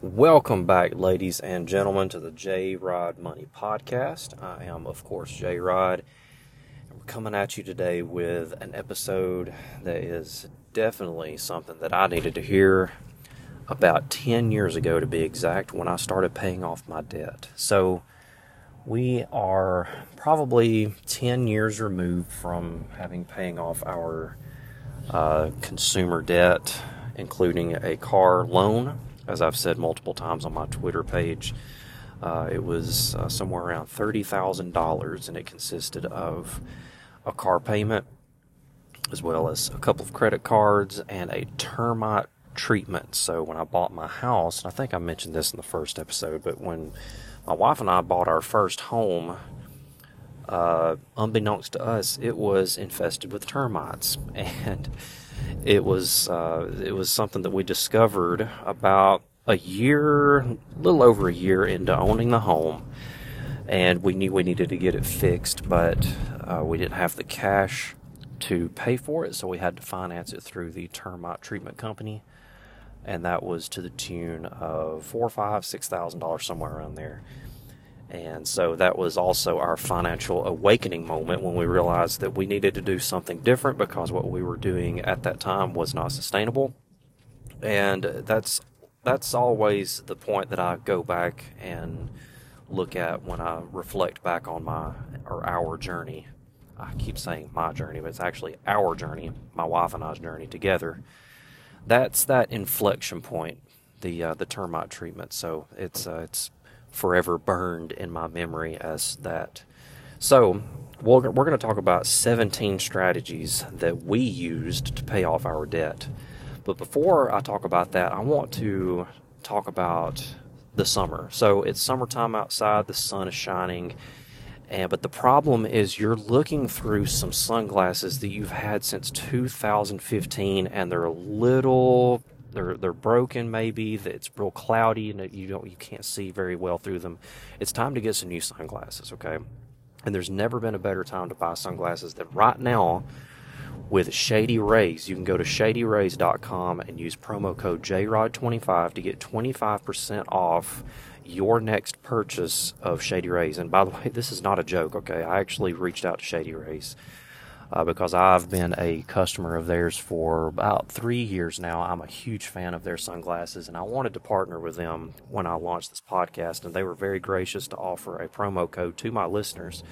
Welcome back, ladies and gentlemen, to the J Rod Money Podcast. I am, of course, J Rod. We're coming at you today with an episode that is definitely something that I needed to hear about 10 years ago, to be exact, when I started paying off my debt. So, we are probably 10 years removed from having paying off our uh, consumer debt, including a car loan as I've said multiple times on my Twitter page, uh, it was uh, somewhere around $30,000 and it consisted of a car payment as well as a couple of credit cards and a termite treatment. So when I bought my house, and I think I mentioned this in the first episode, but when my wife and I bought our first home, uh, unbeknownst to us, it was infested with termites. And it was uh, it was something that we discovered about a year, a little over a year into owning the home, and we knew we needed to get it fixed, but uh, we didn't have the cash to pay for it, so we had to finance it through the termite treatment company, and that was to the tune of four, five, six thousand dollars somewhere around there. And so that was also our financial awakening moment when we realized that we needed to do something different because what we were doing at that time was not sustainable. And that's that's always the point that I go back and look at when I reflect back on my or our journey. I keep saying my journey, but it's actually our journey, my wife and I's journey together. That's that inflection point, the uh, the termite treatment. So it's uh, it's forever burned in my memory as that. So, we're, we're going to talk about 17 strategies that we used to pay off our debt. But before I talk about that, I want to talk about the summer. So, it's summertime outside, the sun is shining. And, but the problem is you're looking through some sunglasses that you've had since 2015 and they're a little they're they're broken maybe it's real cloudy and you don't you can't see very well through them it's time to get some new sunglasses okay and there's never been a better time to buy sunglasses than right now with Shady Rays. You can go to shadyrays.com and use promo code JROD25 to get 25% off your next purchase of Shady Rays. And by the way, this is not a joke, okay? I actually reached out to Shady Rays uh, because I've been a customer of theirs for about three years now. I'm a huge fan of their sunglasses, and I wanted to partner with them when I launched this podcast, and they were very gracious to offer a promo code to my listeners.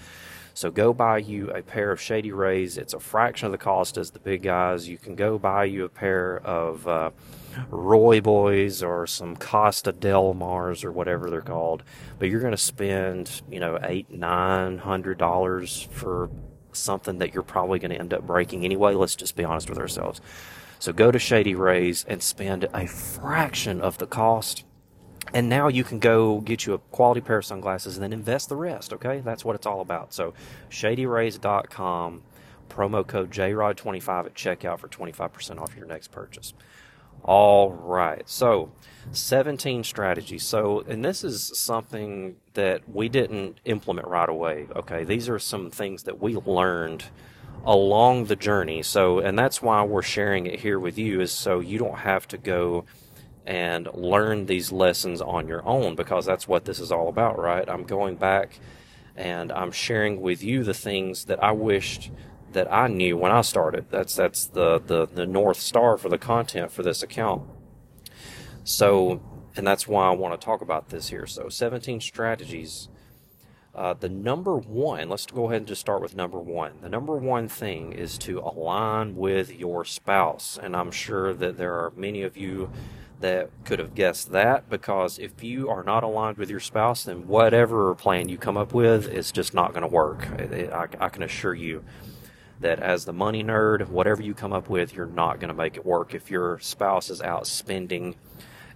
So go buy you a pair of Shady Rays. It's a fraction of the cost as the big guys. You can go buy you a pair of uh, Roy Boys or some Costa Del Mars or whatever they're called. But you're going to spend, you know, eight, nine hundred dollars for something that you're probably going to end up breaking anyway. Let's just be honest with ourselves. So go to Shady Rays and spend a fraction of the cost. And now you can go get you a quality pair of sunglasses and then invest the rest, okay? That's what it's all about. So shadyrays.com, promo code JROD25 at checkout for 25% off your next purchase. All right. So, 17 strategies. So, and this is something that we didn't implement right away. Okay. These are some things that we learned along the journey. So, and that's why we're sharing it here with you is so you don't have to go and learn these lessons on your own because that's what this is all about, right? I'm going back and I'm sharing with you the things that I wished that I knew when I started. That's that's the, the, the north star for the content for this account. So, and that's why I want to talk about this here. So, 17 strategies. Uh, the number one, let's go ahead and just start with number one. The number one thing is to align with your spouse. And I'm sure that there are many of you that could have guessed that because if you are not aligned with your spouse, then whatever plan you come up with is just not going to work. I, I can assure you that as the money nerd, whatever you come up with, you're not going to make it work if your spouse is out spending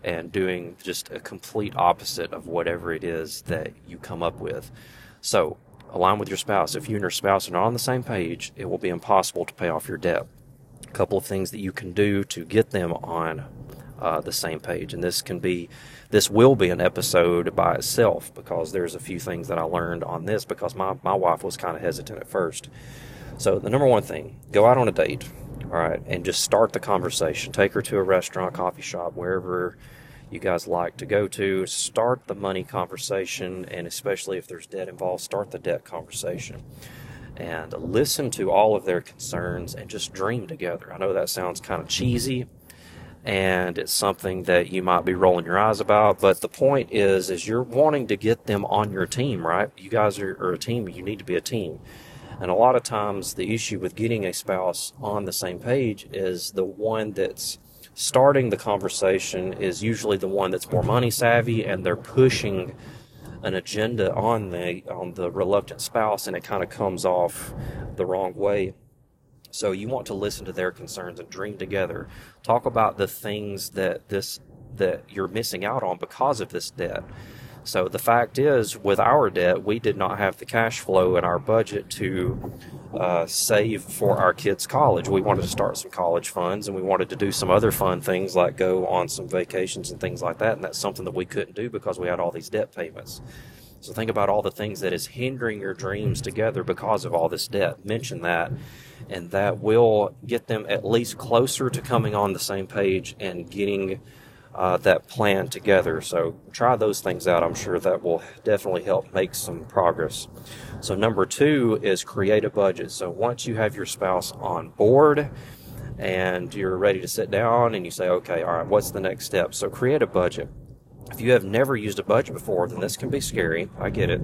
and doing just a complete opposite of whatever it is that you come up with. So, align with your spouse. If you and your spouse are not on the same page, it will be impossible to pay off your debt. A couple of things that you can do to get them on uh, the same page, and this can be, this will be an episode by itself because there's a few things that I learned on this because my, my wife was kind of hesitant at first. So, the number one thing go out on a date, all right, and just start the conversation. Take her to a restaurant, coffee shop, wherever you guys like to go to. Start the money conversation, and especially if there's debt involved, start the debt conversation. And listen to all of their concerns and just dream together. I know that sounds kind of cheesy, and it's something that you might be rolling your eyes about, but the point is, is you're wanting to get them on your team, right? You guys are, are a team. You need to be a team. And a lot of times, the issue with getting a spouse on the same page is the one that's starting the conversation is usually the one that's more money savvy and they're pushing an agenda on the on the reluctant spouse and it kind of comes off the wrong way. So you want to listen to their concerns and dream together. Talk about the things that this that you're missing out on because of this debt. So the fact is, with our debt, we did not have the cash flow in our budget to uh, save for our kids' college. We wanted to start some college funds, and we wanted to do some other fun things like go on some vacations and things like that. And that's something that we couldn't do because we had all these debt payments. So think about all the things that is hindering your dreams together because of all this debt. Mention that, and that will get them at least closer to coming on the same page and getting uh, that plan together. So try those things out. I'm sure that will definitely help make some progress. So number two is create a budget. So once you have your spouse on board and you're ready to sit down and you say, okay, all right, what's the next step? So create a budget. If you have never used a budget before, then this can be scary. I get it.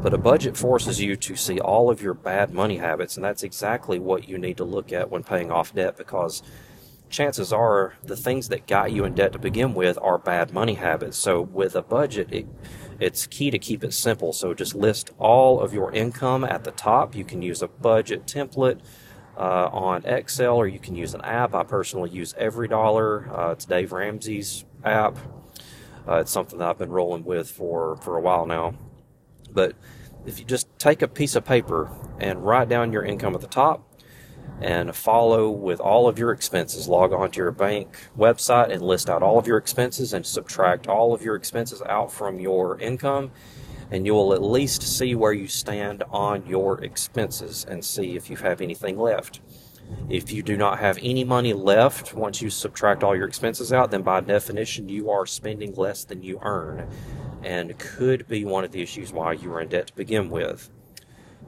But a budget forces you to see all of your bad money habits, and that's exactly what you need to look at when paying off debt because chances are the things that got you in debt to begin with are bad money habits. So with a budget, it, it's key to keep it simple. So just list all of your income at the top. You can use a budget template uh, on Excel or you can use an app. I personally use EveryDollar. Uh, it's Dave Ramsey's app. Uh, it's something that I've been rolling with for, for a while now. But if you just take a piece of paper and write down your income at the top, and follow with all of your expenses. Log on to your bank website and list out all of your expenses and subtract all of your expenses out from your income. And you will at least see where you stand on your expenses and see if you have anything left. If you do not have any money left once you subtract all your expenses out, then by definition you are spending less than you earn and could be one of the issues why you are in debt to begin with.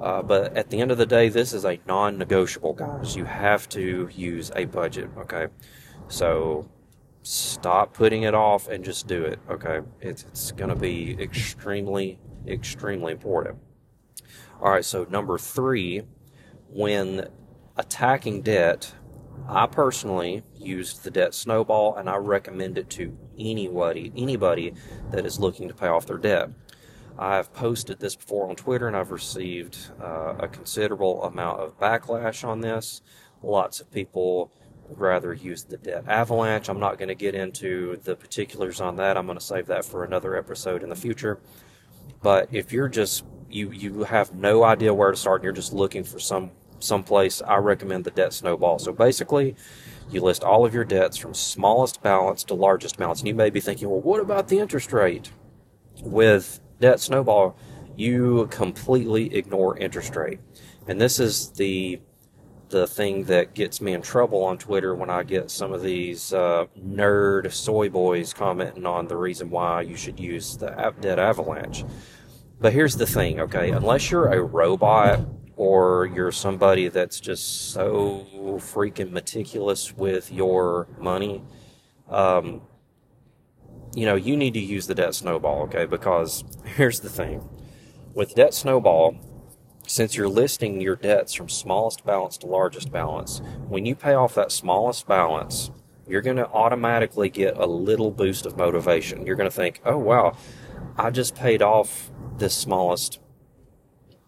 Uh, but at the end of the day, this is a non negotiable, guys. You have to use a budget, okay? So stop putting it off and just do it, okay? It's, it's going to be extremely, extremely important. All right, so number three, when attacking debt, I personally used the debt snowball and I recommend it to anybody, anybody that is looking to pay off their debt. I've posted this before on Twitter and I've received uh, a considerable amount of backlash on this. Lots of people would rather use the debt avalanche. I'm not going to get into the particulars on that. I'm going to save that for another episode in the future. But if you're just you you have no idea where to start and you're just looking for some some place, I recommend the debt snowball. So basically, you list all of your debts from smallest balance to largest balance. And you may be thinking, well, what about the interest rate? With debt snowball, you completely ignore interest rate. And this is the the thing that gets me in trouble on Twitter when I get some of these uh, nerd soy boys commenting on the reason why you should use the debt avalanche. But here's the thing, okay? Unless you're a robot or you're somebody that's just so freaking meticulous with your money, um, you know, you need to use the debt snowball, okay? Because here's the thing with debt snowball, since you're listing your debts from smallest balance to largest balance, when you pay off that smallest balance, you're going to automatically get a little boost of motivation. You're going to think, oh, wow, I just paid off this smallest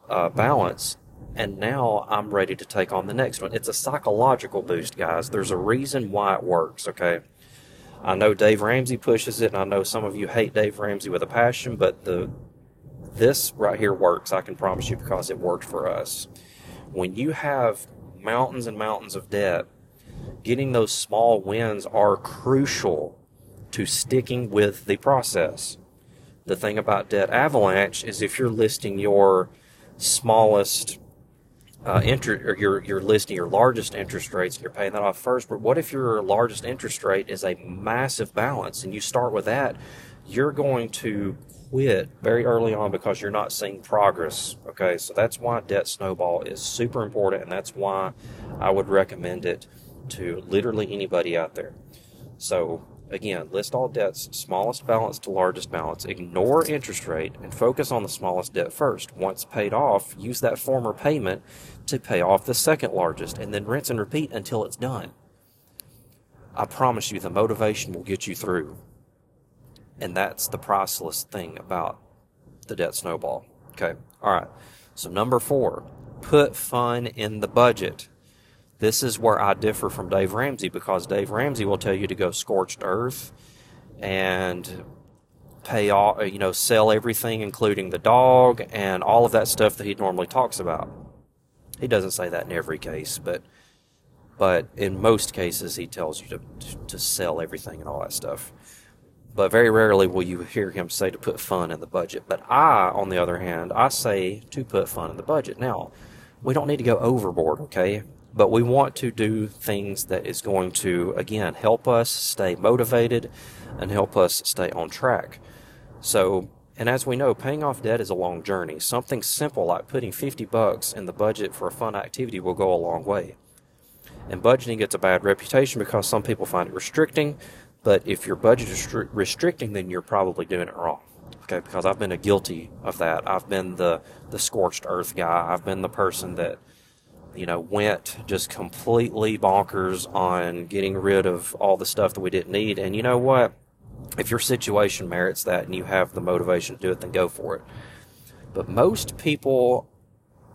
uh, balance, and now I'm ready to take on the next one. It's a psychological boost, guys. There's a reason why it works, okay? I know Dave Ramsey pushes it, and I know some of you hate Dave Ramsey with a passion, but the this right here works. I can promise you because it worked for us. When you have mountains and mountains of debt, getting those small wins are crucial to sticking with the process. The thing about debt avalanche is if you're listing your smallest uh, inter- or you're, you're listing your largest interest rates and you're paying that off first. But what if your largest interest rate is a massive balance and you start with that? You're going to quit very early on because you're not seeing progress. Okay, so that's why debt snowball is super important, and that's why I would recommend it to literally anybody out there. So Again, list all debts, smallest balance to largest balance. Ignore interest rate and focus on the smallest debt first. Once paid off, use that former payment to pay off the second largest and then rinse and repeat until it's done. I promise you, the motivation will get you through. And that's the priceless thing about the debt snowball. Okay. All right. So, number four, put fun in the budget. This is where I differ from Dave Ramsey because Dave Ramsey will tell you to go scorched earth and pay all, uh, you know, sell everything, including the dog and all of that stuff that he normally talks about. He doesn't say that in every case, but but in most cases he tells you to to sell everything and all that stuff. But very rarely will you hear him say to put fun in the budget. But I, on the other hand, I say to put fun in the budget. Now, we don't need to go overboard, okay? But we want to do things that is going to again help us stay motivated and help us stay on track. So and as we know paying off debt is a long journey. Something simple like putting 50 bucks in the budget for a fun activity will go a long way. And budgeting gets a bad reputation because some people find it restricting but if your budget is restricting then you're probably doing it wrong okay? Because i've been a guilty of that. I've been the the scorched earth guy. I've been the person that you know, went just completely bonkers on getting rid of all the stuff that we didn't need. And you know what? If your situation merits that and you have the motivation to do it, then go for it. But most people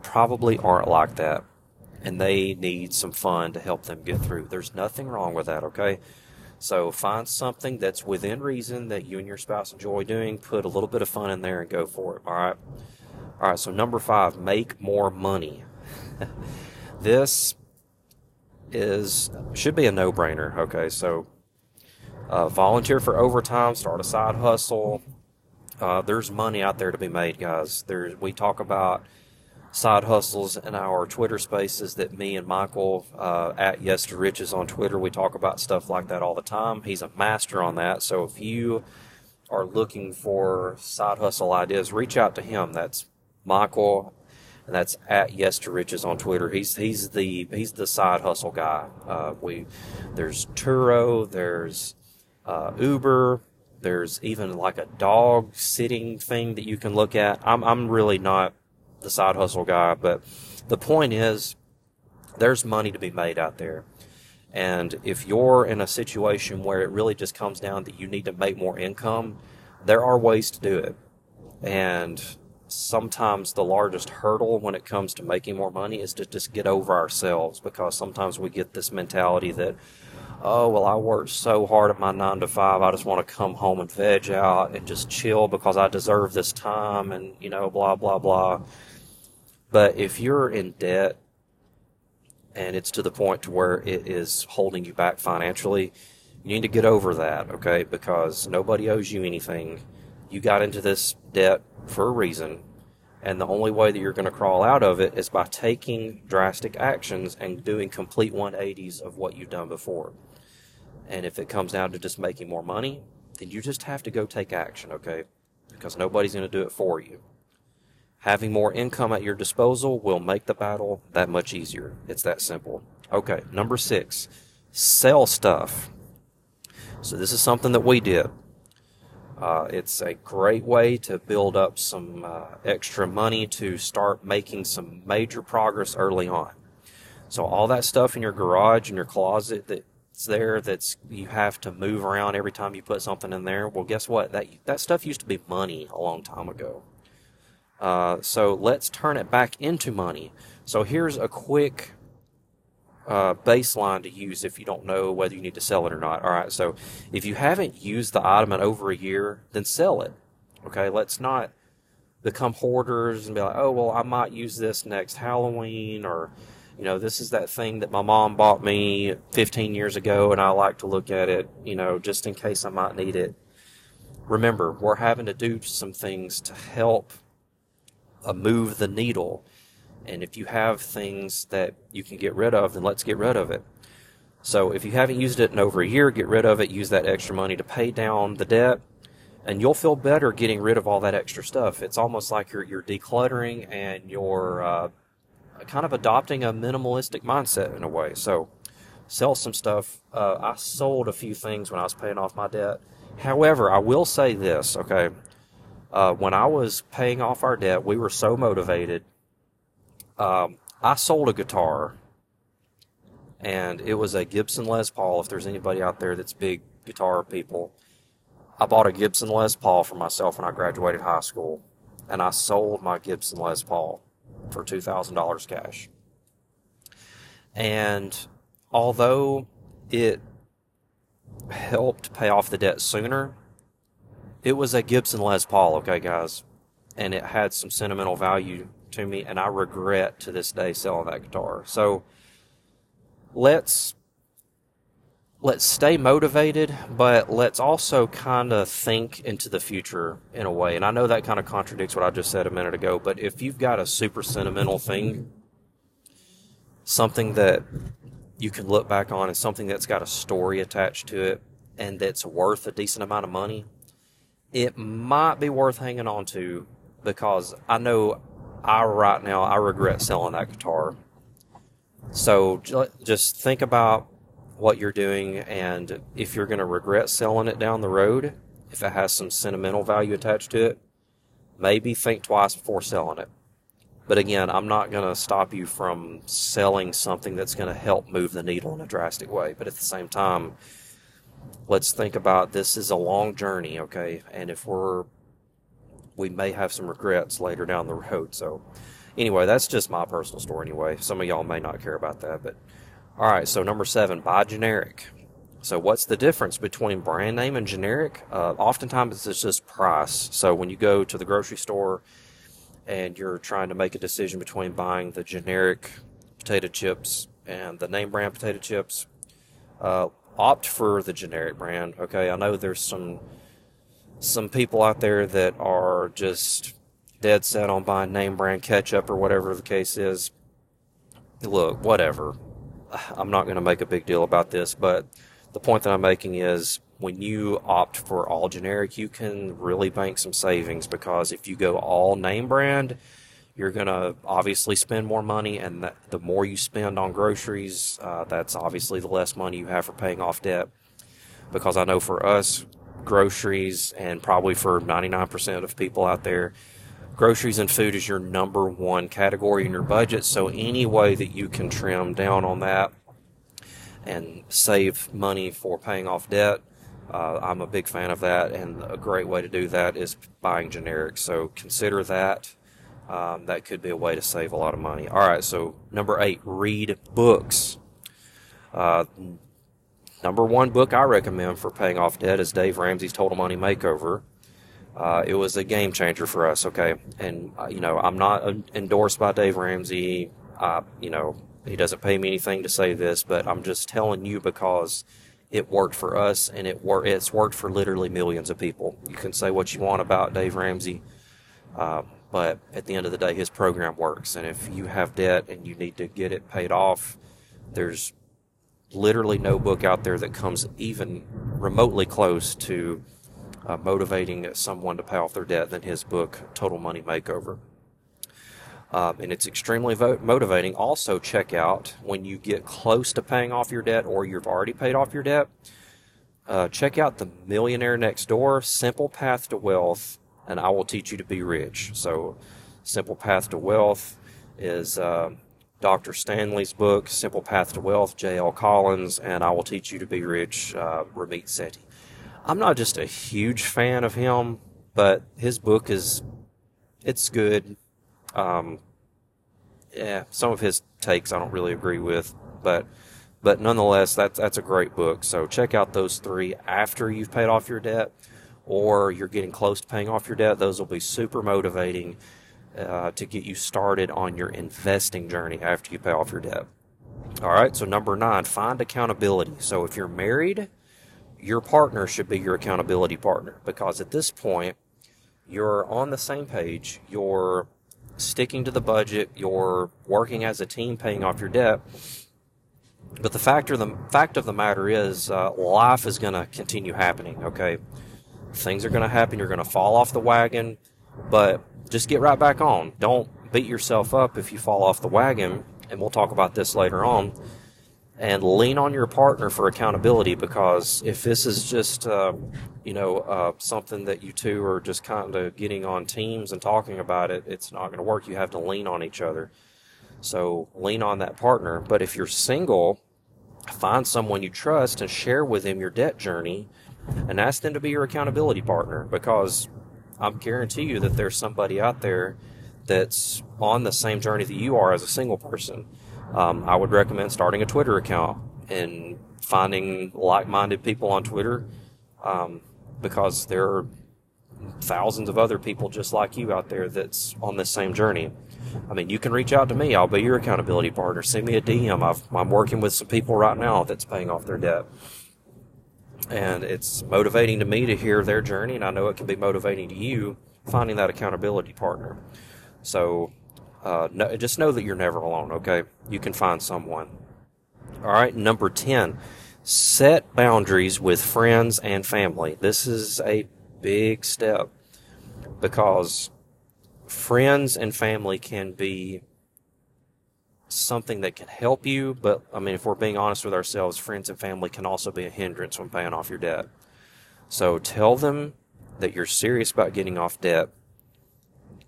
probably aren't like that. And they need some fun to help them get through. There's nothing wrong with that, okay? So find something that's within reason that you and your spouse enjoy doing. Put a little bit of fun in there and go for it, all right? All right, so number five, make more money. This is should be a no-brainer. Okay, so uh, volunteer for overtime, start a side hustle. Uh, there's money out there to be made, guys. There's we talk about side hustles in our Twitter spaces that me and Michael uh, at Yes to Riches on Twitter we talk about stuff like that all the time. He's a master on that. So if you are looking for side hustle ideas, reach out to him. That's Michael and that's at Yes to Riches on Twitter. He's he's the he's the side hustle guy. Uh, we there's Turo, there's uh, Uber, there's even like a dog sitting thing that you can look at. I'm I'm really not the side hustle guy, but the point is there's money to be made out there. And if you're in a situation where it really just comes down that you need to make more income, there are ways to do it. And sometimes the largest hurdle when it comes to making more money is to just get over ourselves because sometimes we get this mentality that oh well i worked so hard at my nine to five i just want to come home and veg out and just chill because i deserve this time and you know blah blah blah. But if you're in debt and it's to the point to where it is holding you back financially you need to get over that okay? Because nobody owes you anything you got into this debt for a reason. And the only way that you're going to crawl out of it is by taking drastic actions and doing complete 180s of what you've done before. And if it comes down to just making more money, then you just have to go take action, okay? Because nobody's going to do it for you. Having more income at your disposal will make the battle that much easier. It's that simple. Okay, number six, sell stuff. So this is something that we did. Uh, it's a great way to build up some uh, extra money to start making some major progress early on. So all that stuff in your garage and your closet that's there that's you have to move around every time you put something in there. Well, guess what? That that stuff used to be money a long time ago. Uh, so let's turn it back into money. So here's a quick uh, baseline to use if you don't know whether you need to sell it or not. All right, so if you haven't used the item in over a year, then sell it. Okay, let's not become hoarders and be like, oh, well, I might use this next Halloween, or, you know, this is that thing that my mom bought me 15 years ago, and I like to look at it, you know, just in case I might need it. Remember, we're having to do some things to help uh, move the needle And if you have things that you can get rid of, then let's get rid of it. So if you haven't used it in over a year, get rid of it. Use that extra money to pay down the debt, and you'll feel better getting rid of all that extra stuff. It's almost like you're you're decluttering and you're uh, kind of adopting a minimalistic mindset in a way. So sell some stuff. Uh, I sold a few things when I was paying off my debt. However, I will say this, okay? Uh, when I was paying off our debt, we were so motivated. Um, I sold a guitar, and it was a Gibson Les Paul. If there's anybody out there that's big guitar people, I bought a Gibson Les Paul for myself when I graduated high school, and I sold my Gibson Les Paul for $2,000 cash. And although it helped pay off the debt sooner, it was a Gibson Les Paul, okay, guys, and it had some sentimental value to me, and I regret to this day selling that guitar. So let's let's stay motivated, but let's also kind of think into the future in a way. And I know that kind of contradicts what I just said a minute ago, but if you've got a super sentimental thing, something that you can look back on and something that's got a story attached to it and that's worth a decent amount of money, it might be worth hanging on to because I know I right now I regret selling that guitar. So just think about what you're doing and if you're going to regret selling it down the road, if it has some sentimental value attached to it, maybe think twice before selling it. But again, I'm not going to stop you from selling something that's going to help move the needle in a drastic way. But at the same time, let's think about this is a long journey, okay? And if we're, we may have some regrets later down the road. So, anyway, that's just my personal story, anyway. Some of y'all may not care about that. But, all right, so number seven, buy generic. So, what's the difference between brand name and generic? Uh, oftentimes, it's just price. So, when you go to the grocery store, and you're trying to make a decision between buying the generic potato chips and the name brand potato chips, uh, opt for the generic brand. Okay, I know there's some some people out there that are just dead set on buying name brand ketchup or whatever the case is. Look, whatever. I'm not going to make a big deal about this, but the point that I'm making is when you opt for all generic, you can really bank some savings because if you go all name brand, you're going to obviously spend more money, and the more you spend on groceries, uh, that's obviously the less money you have for paying off debt. Because I know for us, groceries, and probably for 99% of people out there, groceries and food is your number one category in your budget. So, any way that you can trim down on that and save money for paying off debt, uh, I'm a big fan of that, and a great way to do that is buying generic. So consider that. Um, that could be a way to save a lot of money. All right, so number eight, read books. Uh, number one book I recommend for paying off debt is Dave Ramsey's Total Money Makeover. Uh, it was a game changer for us, okay? And, uh, you know, I'm not endorsed by Dave Ramsey. Uh, you know, he doesn't pay me anything to say this, but I'm just telling you because it worked for us and it wor- it's worked for literally millions of people. You can say what you want about Dave Ramsey, uh, but at the end of the day, his program works. And if you have debt and you need to get it paid off, there's literally no book out there that comes even remotely close to uh, motivating someone to pay off their debt than his book, Total Money Makeover. Um, and it's extremely vo- motivating. Also, check out when you get close to paying off your debt or you've already paid off your debt. Uh, check out the Millionaire Next Door, Simple Path to Wealth, and I will teach you to be rich. So, Simple Path to Wealth is uh, Dr. Stanley's book, Simple Path to Wealth, J.L. Collins, and I will teach you to be rich, uh, Ramit Sethi. I'm not just a huge fan of him, but his book is it's good. Um, yeah, some of his takes I don't really agree with, but but nonetheless, that's that's a great book. So check out those three after you've paid off your debt, or you're getting close to paying off your debt. Those will be super motivating uh, to get you started on your investing journey after you pay off your debt. All right. So number nine, find accountability. So if you're married, your partner should be your accountability partner because at this point you're on the same page. You're sticking to the budget, you're working as a team, paying off your debt. But the fact of the fact of the matter is, uh, life is going to continue happening. Okay, things are going to happen. You're going to fall off the wagon, but just get right back on. Don't beat yourself up if you fall off the wagon. And we'll talk about this later on. And lean on your partner for accountability because if this is just, uh, you know, uh, something that you two are just kind of getting on teams and talking about it, it's not going to work. You have to lean on each other. So lean on that partner. But if you're single, find someone you trust and share with them your debt journey and ask them to be your accountability partner because I guarantee you that there's somebody out there that's on the same journey that you are as a single person. Um, I would recommend starting a Twitter account and finding like minded people on Twitter um, because there are thousands of other people just like you out there that's on this same journey. I mean, you can reach out to me. I'll be your accountability partner. Send me a DM. i am working with some people right now that's paying off their debt. And it's motivating to me to hear their journey, and I know it can be motivating to you finding that accountability partner. So uh, no, just know that you're never alone, okay? You can find someone. All right, number 10, set boundaries with friends and family. This is a big step because friends and family can be something that can help you, but I mean, if we're being honest with ourselves, friends and family can also be a hindrance when paying off your debt. So tell them that you're serious about getting off debt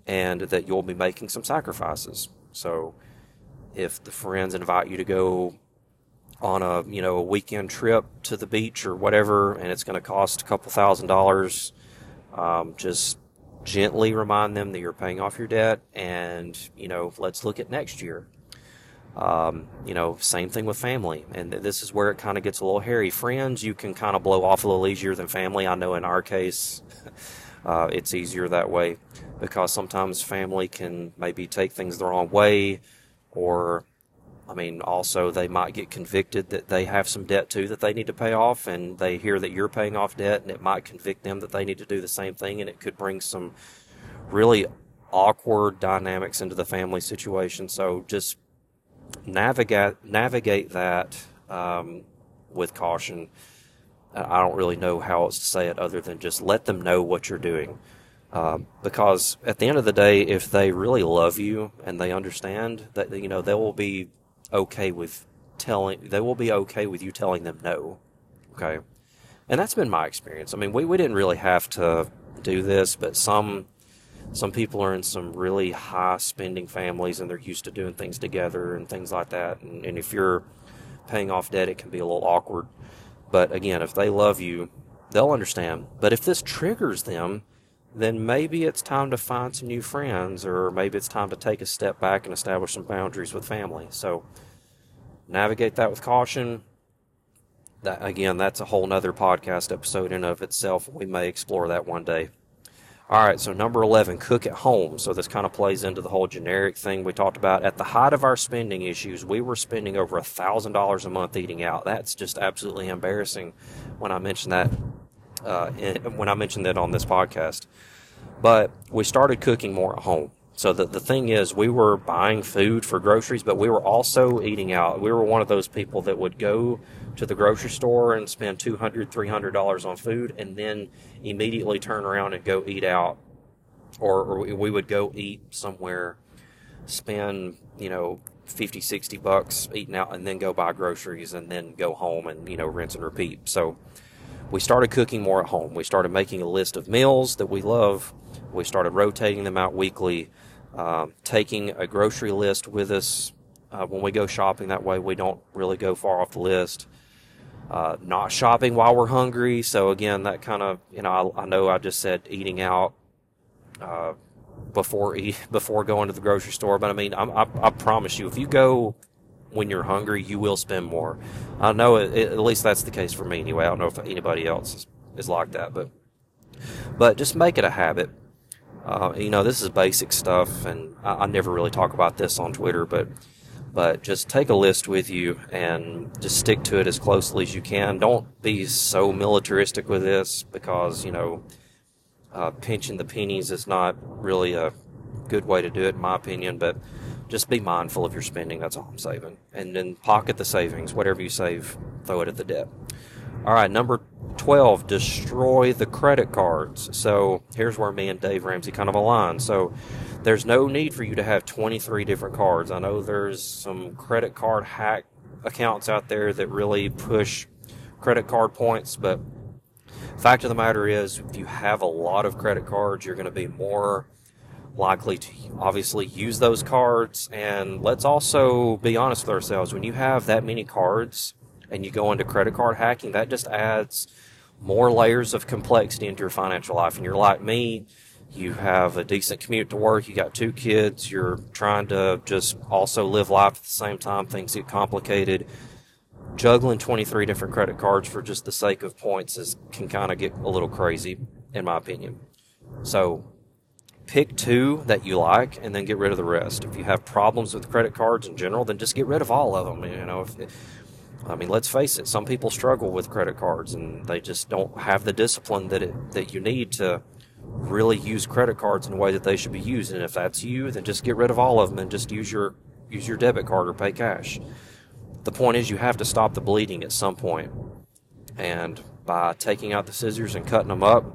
and that you'll be making some sacrifices. So if the friends invite you to go on a you know a weekend trip to the beach or whatever, and it's going to cost a couple thousand dollars, um, just gently remind them that you're paying off your debt and you know let's look at next year um, you know same thing with family. And this is where it kind of gets a little hairy. Friends you can kind of blow off a little easier than family. I know in our case uh, it's easier that way because sometimes family can maybe take things the wrong way or I mean, also they might get convicted that they have some debt too that they need to pay off, and they hear that you're paying off debt, and it might convict them that they need to do the same thing, and it could bring some really awkward dynamics into the family situation. So just navigate navigate that um, with caution. I don't really know how else to say it other than just let them know what you're doing. Um, because at the end of the day, if they really love you and they understand that, you know, they will be okay with telling they will be okay with you telling them no okay and that's been my experience i mean we, we didn't really have to do this but some some people are in some really high spending families and they're used to doing things together and things like that and, and if you're paying off debt it can be a little awkward but again if they love you they'll understand but if this triggers them then maybe it's time to find some new friends, or maybe it's time to take a step back and establish some boundaries with family. So navigate that with caution. That again, that's a whole nother podcast episode in of itself. We may explore that one day. All right, so number 11, cook at home. So this kind of plays into the whole generic thing we talked about. At the height of our spending issues, we were spending over a $1,000 a month eating out. That's just absolutely embarrassing when I mentioned that uh, when I mentioned that on this podcast. But we started cooking more at home. So the, the thing is, we were buying food for groceries, but we were also eating out. We were one of those people that would go to the grocery store and spend $200, $300 on food and then immediately turn around and go eat out. Or, or we would go eat somewhere, spend, you know, 50, 60 bucks eating out and then go buy groceries and then go home and, you know, rinse and repeat. So we started cooking more at home. We started making a list of meals that we love. We started rotating them out weekly, um, taking a grocery list with us uh, when we go shopping. That way, we don't really go far off the list. Uh, not shopping while we're hungry. So again, that kind of you know I, I, know I just said eating out uh, before eat, before going to the grocery store, but I mean I, I, I promise you, if you go when you're hungry, you will spend more. I know it, it, at least that's the case for me anyway. I don't know if anybody else is, is like that, but but just make it a habit. Uh, you know, this is basic stuff, and I, I, never really talk about this on Twitter, but but just take a list with you and just stick to it as closely as you can. Don't be so militaristic with this because you know uh, pinching the pennies is not really a good way to do it, in my opinion. But just be mindful of your spending. That's all I'm saving. And then pocket the savings. Whatever you save, throw it at the debt. All right, number 12, destroy the credit cards. So here's where me and Dave Ramsey kind of align. So there's no need for you to have 23 different cards. I know there's some credit card hack accounts out there that really push credit card points, but fact of the matter is, if you have a lot of credit cards, you're going to be more likely to obviously use those cards. And let's also be honest with ourselves when you have that many cards and you go into credit card hacking, that just adds more layers of complexity into your financial life. And you're like me, you have a decent commute to work, you got two kids, you're trying to just also live life at the same time, things get complicated. Juggling 23 different credit cards for just the sake of points is, can kind of get a little crazy, in my opinion. So, pick two that you like and then get rid of the rest. If you have problems with credit cards in general, then just get rid of all of them. You know, if, I mean, let's face it, some people struggle with credit cards and they just don't have the discipline that it, that you need to really use credit cards in the way that they should be used. And if that's you, then just get rid of all of them and just use your use your debit card or pay cash. The point is you have to stop the bleeding at some point. And by taking out the scissors and cutting them up,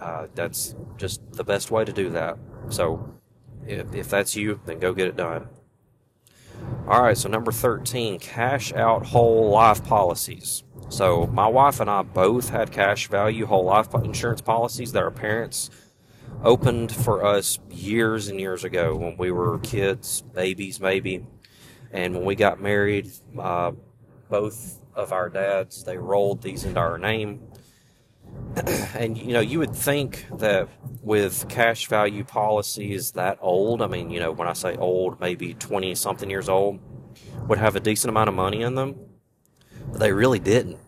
uh, that's just the best way to do that. So if, if that's you, then go get it done. All right, so number 13, cash out whole life policies. So my wife and I both had cash value whole life insurance policies that our parents opened for us years and years ago when we were kids, babies maybe. And when we got married, uh, both of our dads, they rolled these into our name. and you know, you would think that with cash value policies that old, I mean, you know, when I say old, maybe 20 something years old, would have a decent amount of money in them, but they really didn't.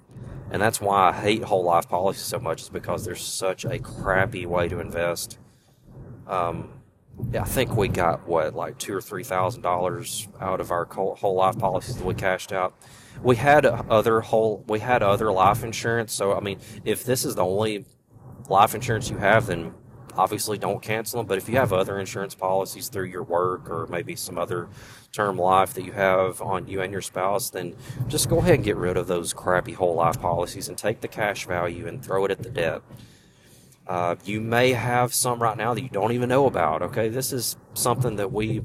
And that's why I hate whole life policies so much, is because there's such a crappy way to invest. Um, yeah, I think we got what, like two or three thousand dollars out of our whole life policies that we cashed out we had other whole we had other life insurance so i mean if this is the only life insurance you have then obviously don't cancel them but if you have other insurance policies through your work or maybe some other term life that you have on you and your spouse then just go ahead and get rid of those crappy whole life policies and take the cash value and throw it at the debt uh, you may have some right now that you don't even know about okay this is something that we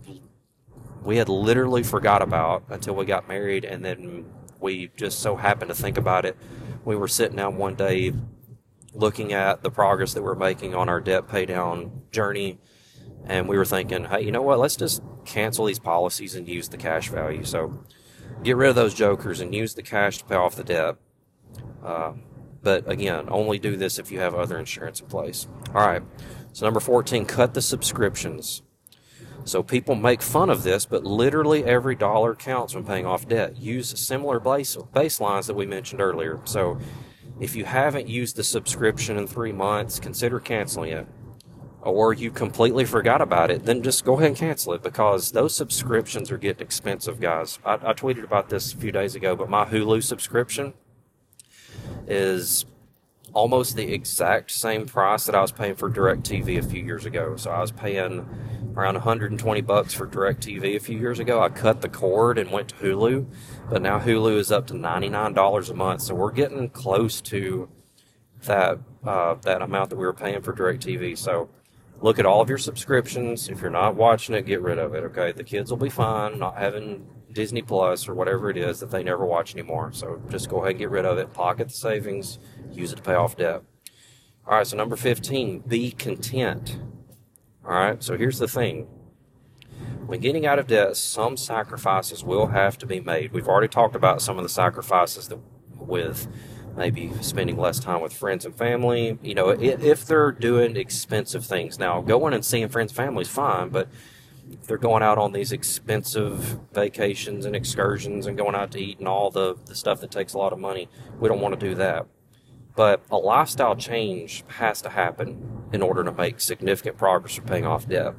we had literally forgot about until we got married and then we just so happened to think about it. We were sitting down one day looking at the progress that we're making on our debt pay down journey. And we were thinking, hey, you know what? Let's just cancel these policies and use the cash value. So get rid of those jokers and use the cash to pay off the debt. Uh, but again, only do this if you have other insurance in place. All right. So, number 14, cut the subscriptions. So people make fun of this, but literally every dollar counts when paying off debt. Use similar base baselines that we mentioned earlier. So if you haven't used the subscription in three months, consider canceling it. Or you completely forgot about it, then just go ahead and cancel it because those subscriptions are getting expensive, guys. I, I tweeted about this a few days ago, but my Hulu subscription is almost the exact same price that I was paying for DirecTV a few years ago. So I was paying around 120 bucks for DirecTV a few years ago. I cut the cord and went to Hulu, but now Hulu is up to $99 a month. So we're getting close to that uh, that amount that we were paying for DirecTV. So look at all of your subscriptions. If you're not watching it, get rid of it. Okay, the kids will be fine not having Disney Plus or whatever it is that they never watch anymore. So just go ahead and get rid of it. Pocket the savings. Use it to pay off debt. All right. So number 15, be content. All right, so here's the thing. When getting out of debt, some sacrifices will have to be made. We've already talked about some of the sacrifices that with maybe spending less time with friends and family. You know, if they're doing expensive things. Now, going and seeing friends and family is fine, but if they're going out on these expensive vacations and excursions and going out to eat and all the, the stuff that takes a lot of money, we don't want to do that. But a lifestyle change has to happen in order to make significant progress for paying off debt.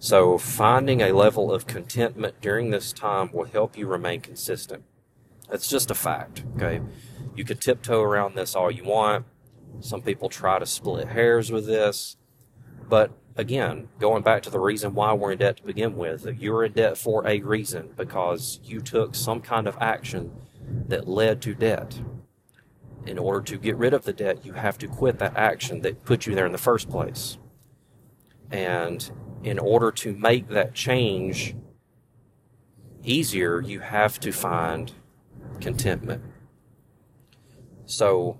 So, finding a level of contentment during this time will help you remain consistent. It's just a fact, okay? You can tiptoe around this all you want. Some people try to split hairs with this. But again, going back to the reason why we're in debt to begin with, you're in debt for a reason because you took some kind of action that led to debt. In order to get rid of the debt, you have to quit that action that put you there in the first place. And in order to make that change easier, you have to find contentment. So,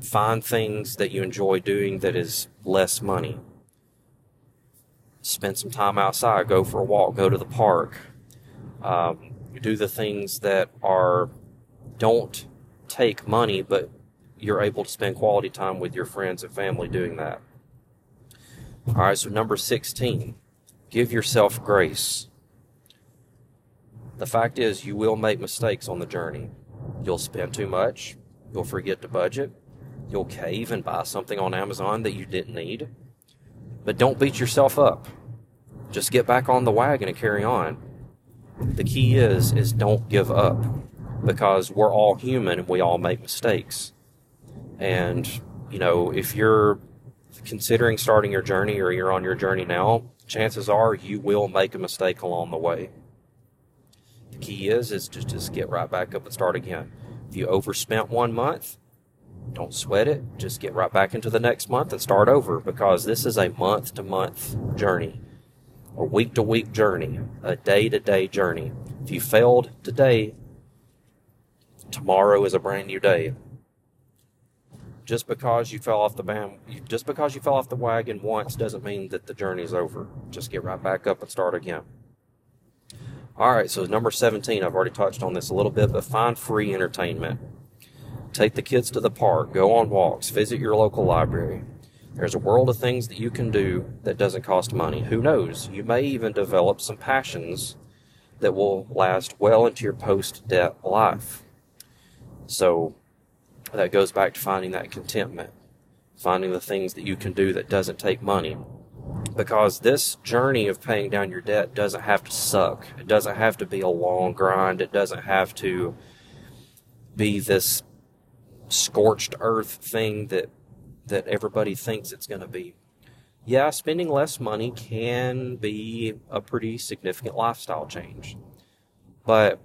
find things that you enjoy doing that is less money. Spend some time outside, go for a walk, go to the park. Um, do the things that are don't take money, but you're able to spend quality time with your friends and family doing that. All right, so number 16, give yourself grace. The fact is, you will make mistakes on the journey. You'll spend too much, you'll forget to budget, you'll cave and buy something on Amazon that you didn't need. But don't beat yourself up. Just get back on the wagon and carry on. The key is is don't give up because we're all human and we all make mistakes. And you know, if you're considering starting your journey or you're on your journey now, chances are you will make a mistake along the way. The key is is to just get right back up and start again. If you overspent one month, don't sweat it. Just get right back into the next month and start over because this is a month to month journey, a week to week journey, a day to day journey. If you failed today, tomorrow is a brand new day just because you fell off the band, just because you fell off the wagon once doesn't mean that the journey is over. Just get right back up and start again. All right, so number 17, I've already touched on this a little bit, but find free entertainment. Take the kids to the park, go on walks, visit your local library. There's a world of things that you can do that doesn't cost money. Who knows? You may even develop some passions that will last well into your post debt life. So that goes back to finding that contentment, finding the things that you can do that doesn't take money. Because this journey of paying down your debt doesn't have to suck. It doesn't have to be a long grind. It doesn't have to be this scorched earth thing that that everybody thinks it's going to be. Yeah, spending less money can be a pretty significant lifestyle change. But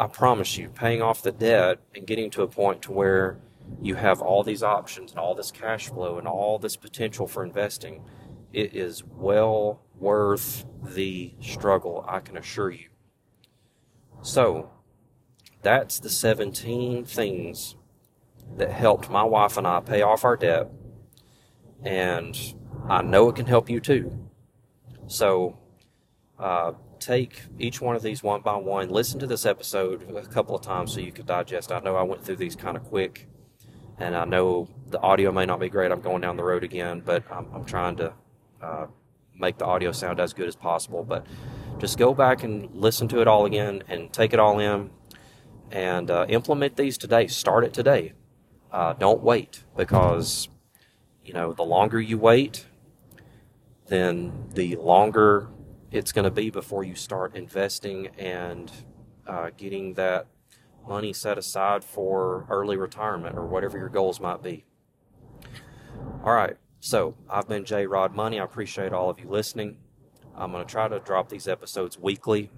I promise you, paying off the debt and getting to a point to where you have all these options and all this cash flow and all this potential for investing, it is well worth the struggle, I can assure you. So, that's the 17 things that helped my wife and I pay off our debt, and I know it can help you too. So, uh, take each one of these one by one. Listen to this episode a couple of times so you can digest. I know I went through these kind of quick, and I know the audio may not be great. I'm going down the road again, but I'm, I'm trying to uh, make the audio sound as good as possible. But just go back and listen to it all again and take it all in and uh, implement these today. Start it today. Uh, don't wait because you know the longer you wait, then the longer it's going to be before you start investing and uh, getting that money set aside for early retirement or whatever your goals might be. All right, so I've been J Rod Money. I appreciate all of you listening. I'm going to try to drop these episodes weekly.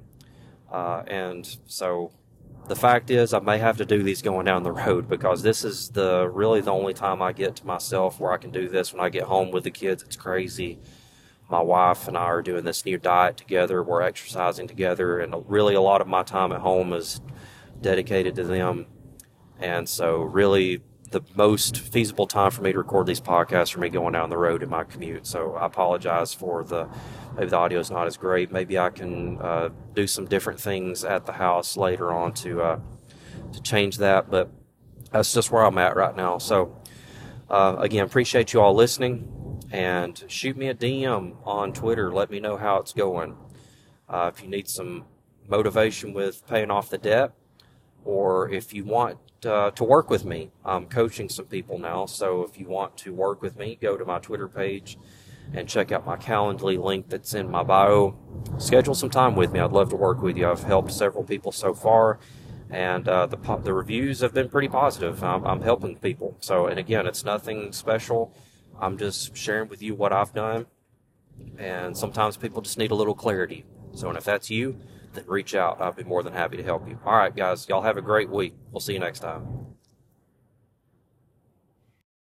Uh, and so the fact is, I may have to do these going down the road because this is the really the only time I get to myself where I can do this when I get home with the kids. It's crazy my wife and I are doing this new diet together. We're exercising together, and really a lot of my time at home is dedicated to them. And so, really, the most feasible time for me to record these podcasts for me going down the road in my commute. So, I apologize for the maybe the audio is not as great. Maybe I can uh, do some different things at the house later on to uh, to change that. But that's just where I'm at right now. So, uh, again, appreciate you all listening and shoot me a DM on Twitter. Let me know how it's going. Uh, if you need some motivation with paying off the debt, or if you want uh, to work with me, I'm coaching some people now. So if you want to work with me, go to my Twitter page and check out my Calendly link that's in my bio. Schedule some time with me. I'd love to work with you. I've helped several people so far, and uh, the the reviews have been pretty positive. I'm, I'm helping people. So, and again, it's nothing special I'm just sharing with you what I've done. And sometimes people just need a little clarity. So, and if that's you, then reach out. I'll be more than happy to help you. All right, guys, y'all have a great week. We'll see you next time.